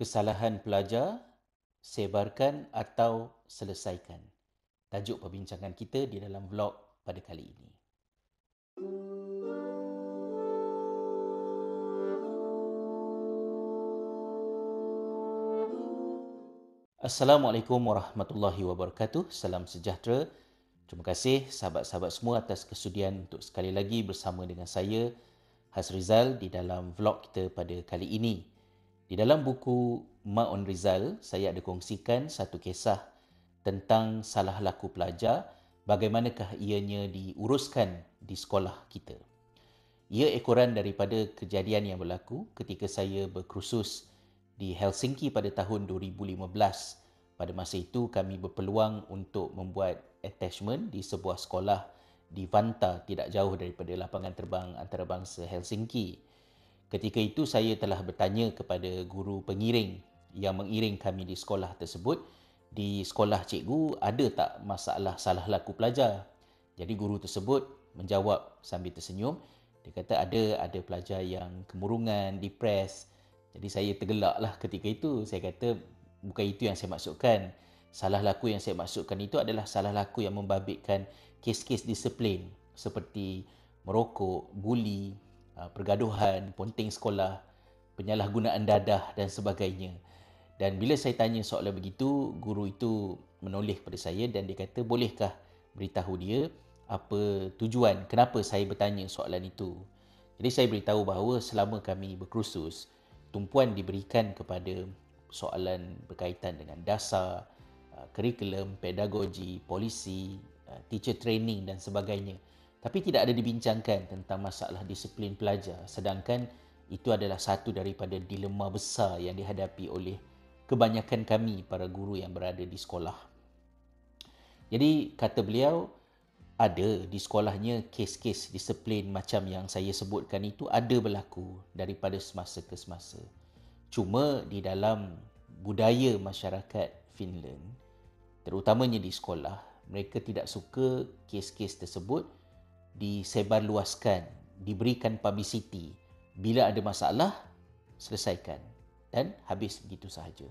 Kesalahan pelajar, sebarkan atau selesaikan. Tajuk perbincangan kita di dalam vlog pada kali ini. Assalamualaikum warahmatullahi wabarakatuh. Salam sejahtera. Terima kasih sahabat-sahabat semua atas kesudian untuk sekali lagi bersama dengan saya Hasrizal di dalam vlog kita pada kali ini. Di dalam buku Ma'un Rizal, saya ada kongsikan satu kisah tentang salah laku pelajar, bagaimanakah ianya diuruskan di sekolah kita. Ia ekoran daripada kejadian yang berlaku ketika saya berkursus di Helsinki pada tahun 2015. Pada masa itu kami berpeluang untuk membuat attachment di sebuah sekolah di Vanta tidak jauh daripada lapangan terbang antarabangsa Helsinki. Ketika itu saya telah bertanya kepada guru pengiring yang mengiring kami di sekolah tersebut, di sekolah cikgu ada tak masalah salah laku pelajar? Jadi guru tersebut menjawab sambil tersenyum, dia kata ada ada pelajar yang kemurungan, depres. Jadi saya tergelaklah ketika itu. Saya kata bukan itu yang saya maksudkan. Salah laku yang saya maksudkan itu adalah salah laku yang membabitkan kes-kes disiplin seperti merokok, buli, pergaduhan, ponting sekolah, penyalahgunaan dadah dan sebagainya. Dan bila saya tanya soalan begitu, guru itu menoleh kepada saya dan dia kata, bolehkah beritahu dia apa tujuan, kenapa saya bertanya soalan itu. Jadi saya beritahu bahawa selama kami berkursus, tumpuan diberikan kepada soalan berkaitan dengan dasar, ah, kurikulum, pedagogi, polisi, ah, teacher training dan sebagainya. Tapi tidak ada dibincangkan tentang masalah disiplin pelajar sedangkan itu adalah satu daripada dilema besar yang dihadapi oleh kebanyakan kami para guru yang berada di sekolah. Jadi kata beliau ada di sekolahnya kes-kes disiplin macam yang saya sebutkan itu ada berlaku daripada semasa ke semasa. Cuma di dalam budaya masyarakat Finland terutamanya di sekolah mereka tidak suka kes-kes tersebut disebarluaskan, diberikan publicity. Bila ada masalah, selesaikan dan habis begitu sahaja.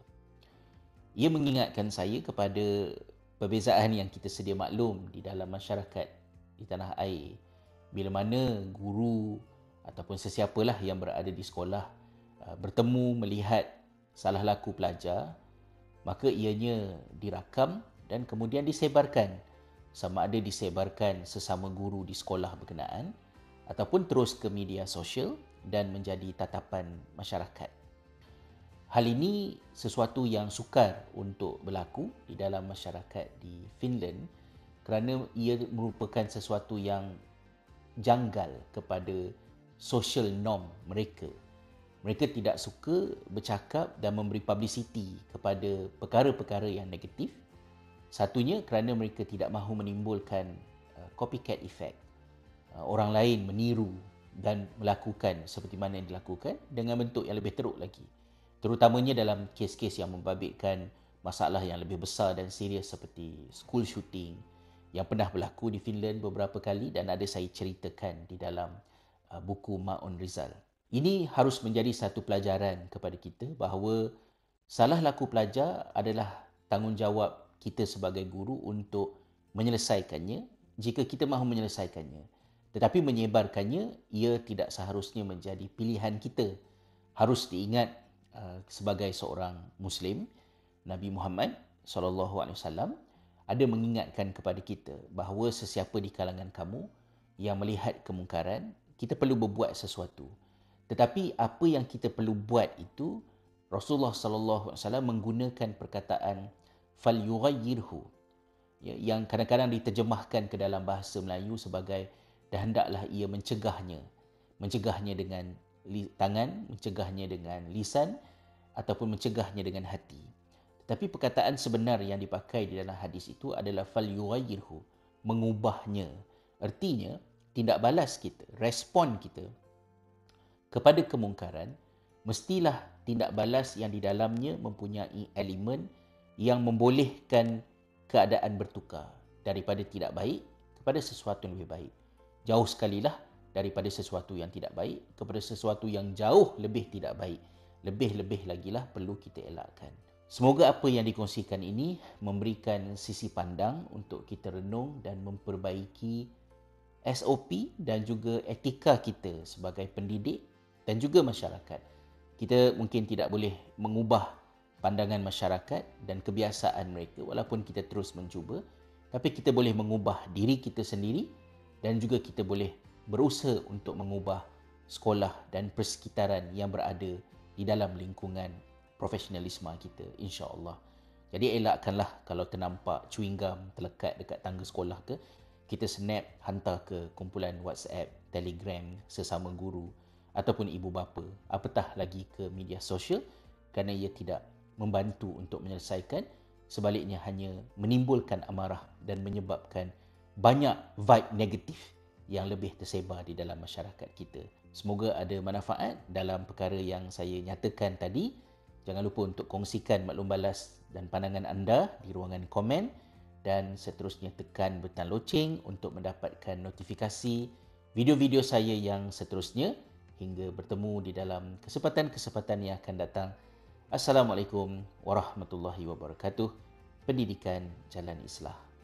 Ia mengingatkan saya kepada perbezaan yang kita sedia maklum di dalam masyarakat di tanah air. Bila mana guru ataupun sesiapalah yang berada di sekolah uh, bertemu melihat salah laku pelajar, maka ianya dirakam dan kemudian disebarkan sama ada disebarkan sesama guru di sekolah berkenaan ataupun terus ke media sosial dan menjadi tatapan masyarakat. Hal ini sesuatu yang sukar untuk berlaku di dalam masyarakat di Finland kerana ia merupakan sesuatu yang janggal kepada social norm mereka. Mereka tidak suka bercakap dan memberi publicity kepada perkara-perkara yang negatif Satunya kerana mereka tidak mahu menimbulkan uh, copycat effect. Uh, orang lain meniru dan melakukan seperti mana yang dilakukan dengan bentuk yang lebih teruk lagi. Terutamanya dalam kes-kes yang membabitkan masalah yang lebih besar dan serius seperti school shooting yang pernah berlaku di Finland beberapa kali dan ada saya ceritakan di dalam uh, buku Ma'un Rizal. Ini harus menjadi satu pelajaran kepada kita bahawa salah laku pelajar adalah tanggungjawab kita sebagai guru untuk menyelesaikannya jika kita mahu menyelesaikannya. Tetapi menyebarkannya, ia tidak seharusnya menjadi pilihan kita. Harus diingat uh, sebagai seorang Muslim, Nabi Muhammad SAW ada mengingatkan kepada kita bahawa sesiapa di kalangan kamu yang melihat kemungkaran, kita perlu berbuat sesuatu. Tetapi apa yang kita perlu buat itu, Rasulullah SAW menggunakan perkataan fal yughayyirhu ya, yang kadang-kadang diterjemahkan ke dalam bahasa Melayu sebagai dan hendaklah ia mencegahnya. Mencegahnya dengan tangan mencegahnya dengan lisan ataupun mencegahnya dengan hati. Tetapi perkataan sebenar yang dipakai di dalam hadis itu adalah fal yughayyirhu mengubahnya. Artinya tindak balas kita respon kita kepada kemungkaran mestilah tindak balas yang di dalamnya mempunyai elemen yang membolehkan keadaan bertukar daripada tidak baik kepada sesuatu yang lebih baik. Jauh sekali lah daripada sesuatu yang tidak baik kepada sesuatu yang jauh lebih tidak baik lebih-lebih lagi lah perlu kita elakkan. Semoga apa yang dikongsikan ini memberikan sisi pandang untuk kita renung dan memperbaiki SOP dan juga etika kita sebagai pendidik dan juga masyarakat. Kita mungkin tidak boleh mengubah pandangan masyarakat dan kebiasaan mereka walaupun kita terus mencuba tapi kita boleh mengubah diri kita sendiri dan juga kita boleh berusaha untuk mengubah sekolah dan persekitaran yang berada di dalam lingkungan profesionalisme kita insya-Allah. Jadi elakkanlah kalau ternampak chewing gum terlekat dekat tangga sekolah ke, kita snap hantar ke kumpulan WhatsApp, Telegram sesama guru ataupun ibu bapa, apatah lagi ke media sosial kerana ia tidak membantu untuk menyelesaikan sebaliknya hanya menimbulkan amarah dan menyebabkan banyak vibe negatif yang lebih tersebar di dalam masyarakat kita. Semoga ada manfaat dalam perkara yang saya nyatakan tadi. Jangan lupa untuk kongsikan maklum balas dan pandangan anda di ruangan komen dan seterusnya tekan butang loceng untuk mendapatkan notifikasi video-video saya yang seterusnya hingga bertemu di dalam kesempatan-kesempatan yang akan datang. Assalamualaikum warahmatullahi wabarakatuh. Pendidikan Jalan Islah.